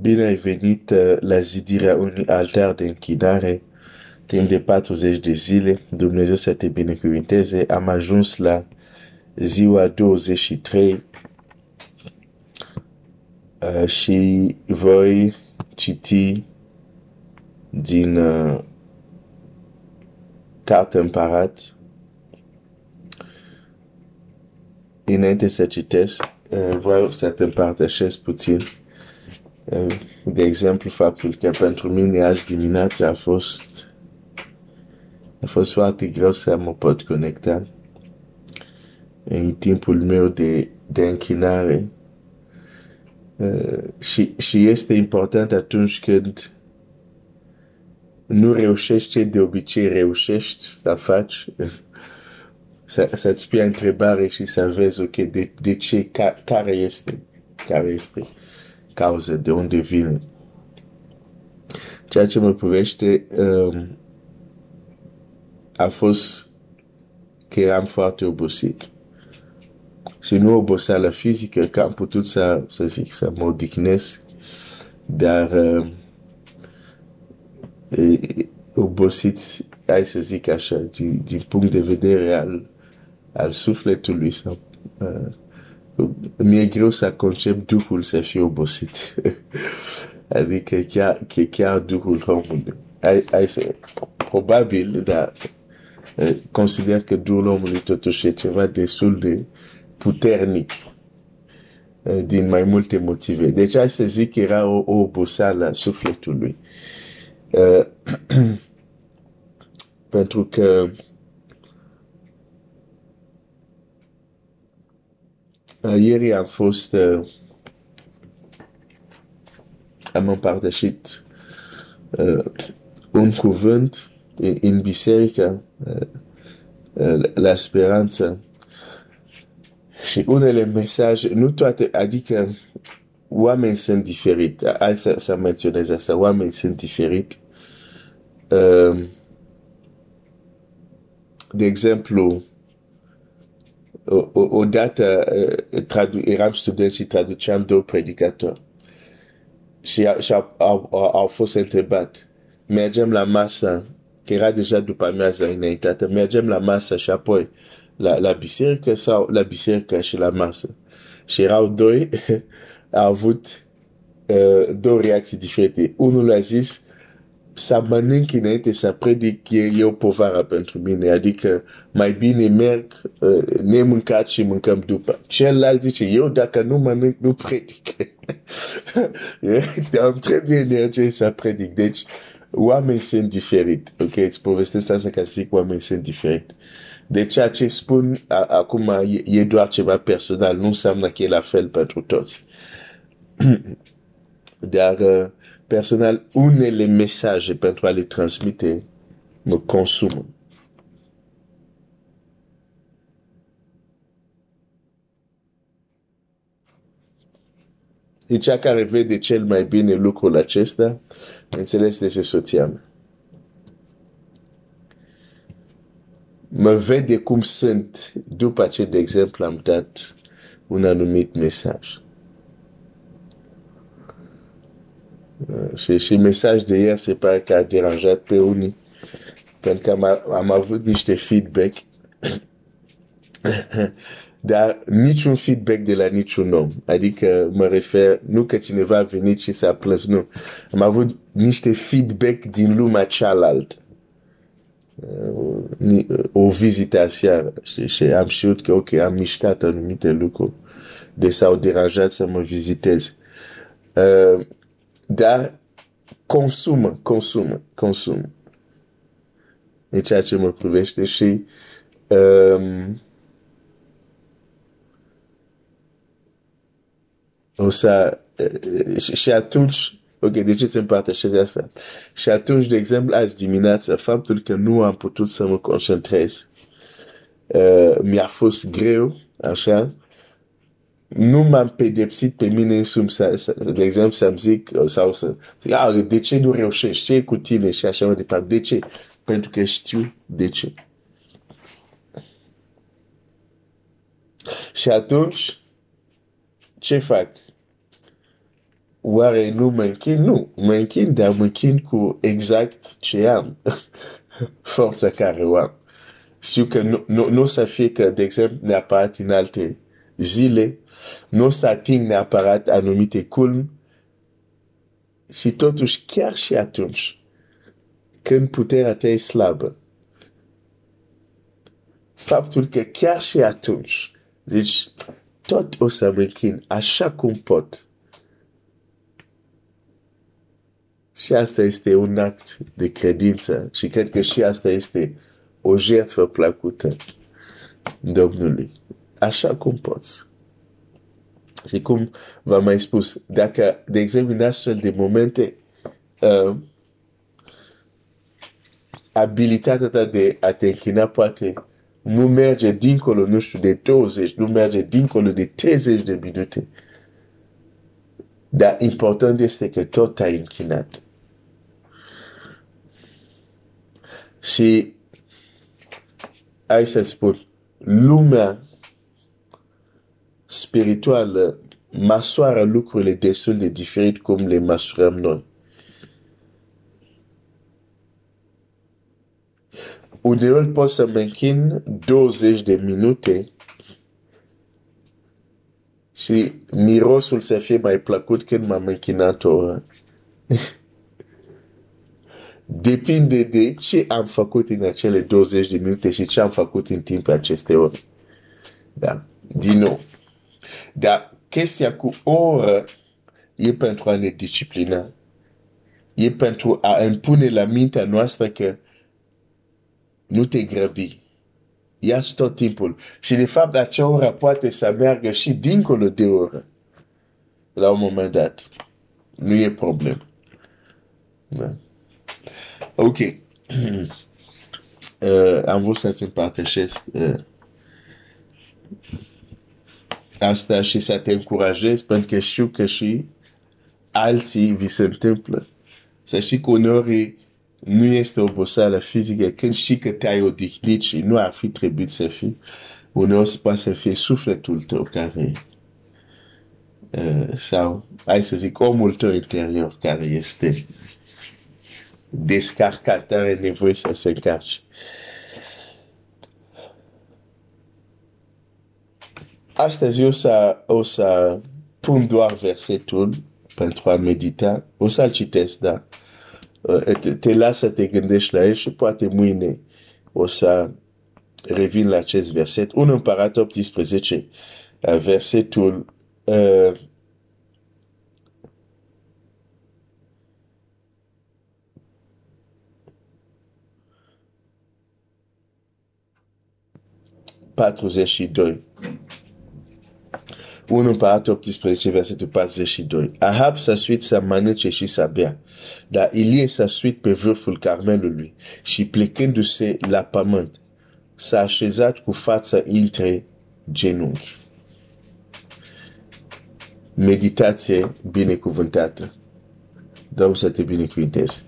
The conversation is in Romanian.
Bine ai venit uh, la zidirea unui altar de închinare timp de 40 de zile. Dumnezeu să te binecuvinteze. Am ajuns la ziua 23 uh, și voi citi din uh, Cartea Împărat. Înainte să citesc, uh, vreau să te împărtășesc puțin de exemplu, faptul că pentru mine azi dimineața a fost a fost foarte greu să mă pot conecta în timpul meu de, de închinare. Uh, și, și este important atunci când nu reușești ce de obicei reușești să faci, să, să-ți pui întrebare și să vezi, ok, de, de ce, ca, care este, care este cauze, de unde vine. Ceea ce mă privește um, a fost că eram foarte obosit. Și nu oboseală fizică, că am putut să, să zic, să mă odihnesc, dar uh, obosit, hai să zic așa, din, din punct de vedere al, al sufletului sau uh, mi-e greu să concep Duhul să fie obosit. adică chiar, chiar Duhul omului. Ai, ai să, probabil, dar consider că Duhul omului totuși e ceva destul de puternic din mai multe motive. Deci hai să zic că era o, o oboseală a sufletului. Pentru că Ieri am fost, uh, am împărtășit uh, un cuvânt în biserică, uh, la speranță. Și unele mesaje, nu toate, adică oameni sunt diferit. Hai să, să menționez asta, oameni sunt diferit. De exemplu, odată tradu- eram student și traduceam două predicatori. Și, și au, au, au fost întrebat. Mergem la masă, că era deja după amiază înaintată, mergem la masă și apoi la, la biserică sau la biserică și la masă. Și erau doi, au avut uh, două reacții diferite. Unul a zis, să mănânc înainte să predic e, e o povară pentru mine, adică mai bine merg uh, nemâncat și mâncăm după. Celălalt zice, eu dacă nu mănânc, nu predic. Am trebuie energie să predic. Deci, oameni sunt diferit. Ok, îți povestesc asta ca să zic oameni sunt diferit. De ceea ce spun a, acum e, e doar ceva personal, nu înseamnă că e la fel pentru toți. Dar uh, personal, unele mesaje pentru a le transmite mă consumă. E cea care vede cel mai bine lucrul acesta, înțeles de soția mea. Mă vede cum sunt după ce, de exemplu, am dat un anumit mesaj. Și, și mesaj de ieri se pare că a deranjat pe unii, pentru că am, am avut niște feedback, dar niciun feedback de la niciun om. Adică mă refer, nu că cineva a venit și s-a plâns, nu. Am avut niște feedback din lumea cealaltă. O vizită aseară și, și am știut că, ok, am mișcat anumite lucruri. De s-au deranjat să mă viziteze. Uh, dar consumă, consumă, consumă. E ceea ce mă privește și um, o să, și, și atunci, ok, de ce ți împărtășesc asta? Și atunci, de exemplu, azi dimineața, faptul că nu am putut să mă concentrez, uh, mi-a fost greu, așa, nu m-am pedepsit pe mine însumi, să, să, de exemplu, să-mi zic, sau să zic, ah, de ce nu reușești, ce e cu tine și așa mai departe. De ce? Pentru că știu de ce. Și atunci, ce fac? oare nu mă închin? Nu, mă închin, dar mă închin cu exact ce am. Forța care o am. Știu că nu, nu, nu o să fie că, de exemplu, neapărat în alte zile, nu o să ating neapărat anumite culmi și totuși chiar și atunci, când puterea ta e slabă, faptul că chiar și atunci zici, tot o să mă închin așa cum pot. Și asta este un act de credință și cred că și asta este o jertfă plăcută Domnului. Așa cum poți. Și cum v-am mai spus, dacă, de exemplu, în astfel de momente, uh, abilitatea ta de a te închina poate nu merge dincolo, nu știu, de 20, nu merge dincolo de 30 de minute. Dar important este că tot ai închinat. Și hai să spun, lumea spirituală măsoară lucrurile destul de diferit cum le măsurăm noi. Uneori pot să mă închin 20 de minute și mirosul să fie mai plăcut când m-am închinat o oră. Depinde de ce am făcut în acele 20 de minute și ce am făcut în timpul acestei ore. Da, din nou. Dar chestia cu o oră e pentru a ne disciplina. E pentru a impune la mintea noastră că nu te grăbi. ia tot timpul. Și de fapt, acea oră poate să meargă și dincolo de oră. La un moment dat. Nu e problem. Da. Ok. uh, am vrut să-ți împărtășesc uh, asta și să te încurajez pentru că știu că și alții vi se întâmplă. Să știi că uneori nu este oboseală fizică când știi că te-ai odihnit și nu ar fi trebuit să fii, uneori se poate să fie sufletul tău care uh, sau, hai să zic, omul tău interior care este descarcat, are nevoie să se încarce. Astăzi o să, o să pun doar versetul pentru a medita. O să-l citesc, da. te, te las să te gândești la el și poate mâine o să revin la acest verset. Un împărat 18, versetul uh, patruzeci și doi. 1 Împărat 18, versetul 42. Ahab s-a suit să mănânce și să bea, dar Ilie s-a suit pe vârful carmelului și plecându-se la pământ, s-a așezat cu fața între genunchi. Meditație binecuvântată. Domnul să te binecuvinteze.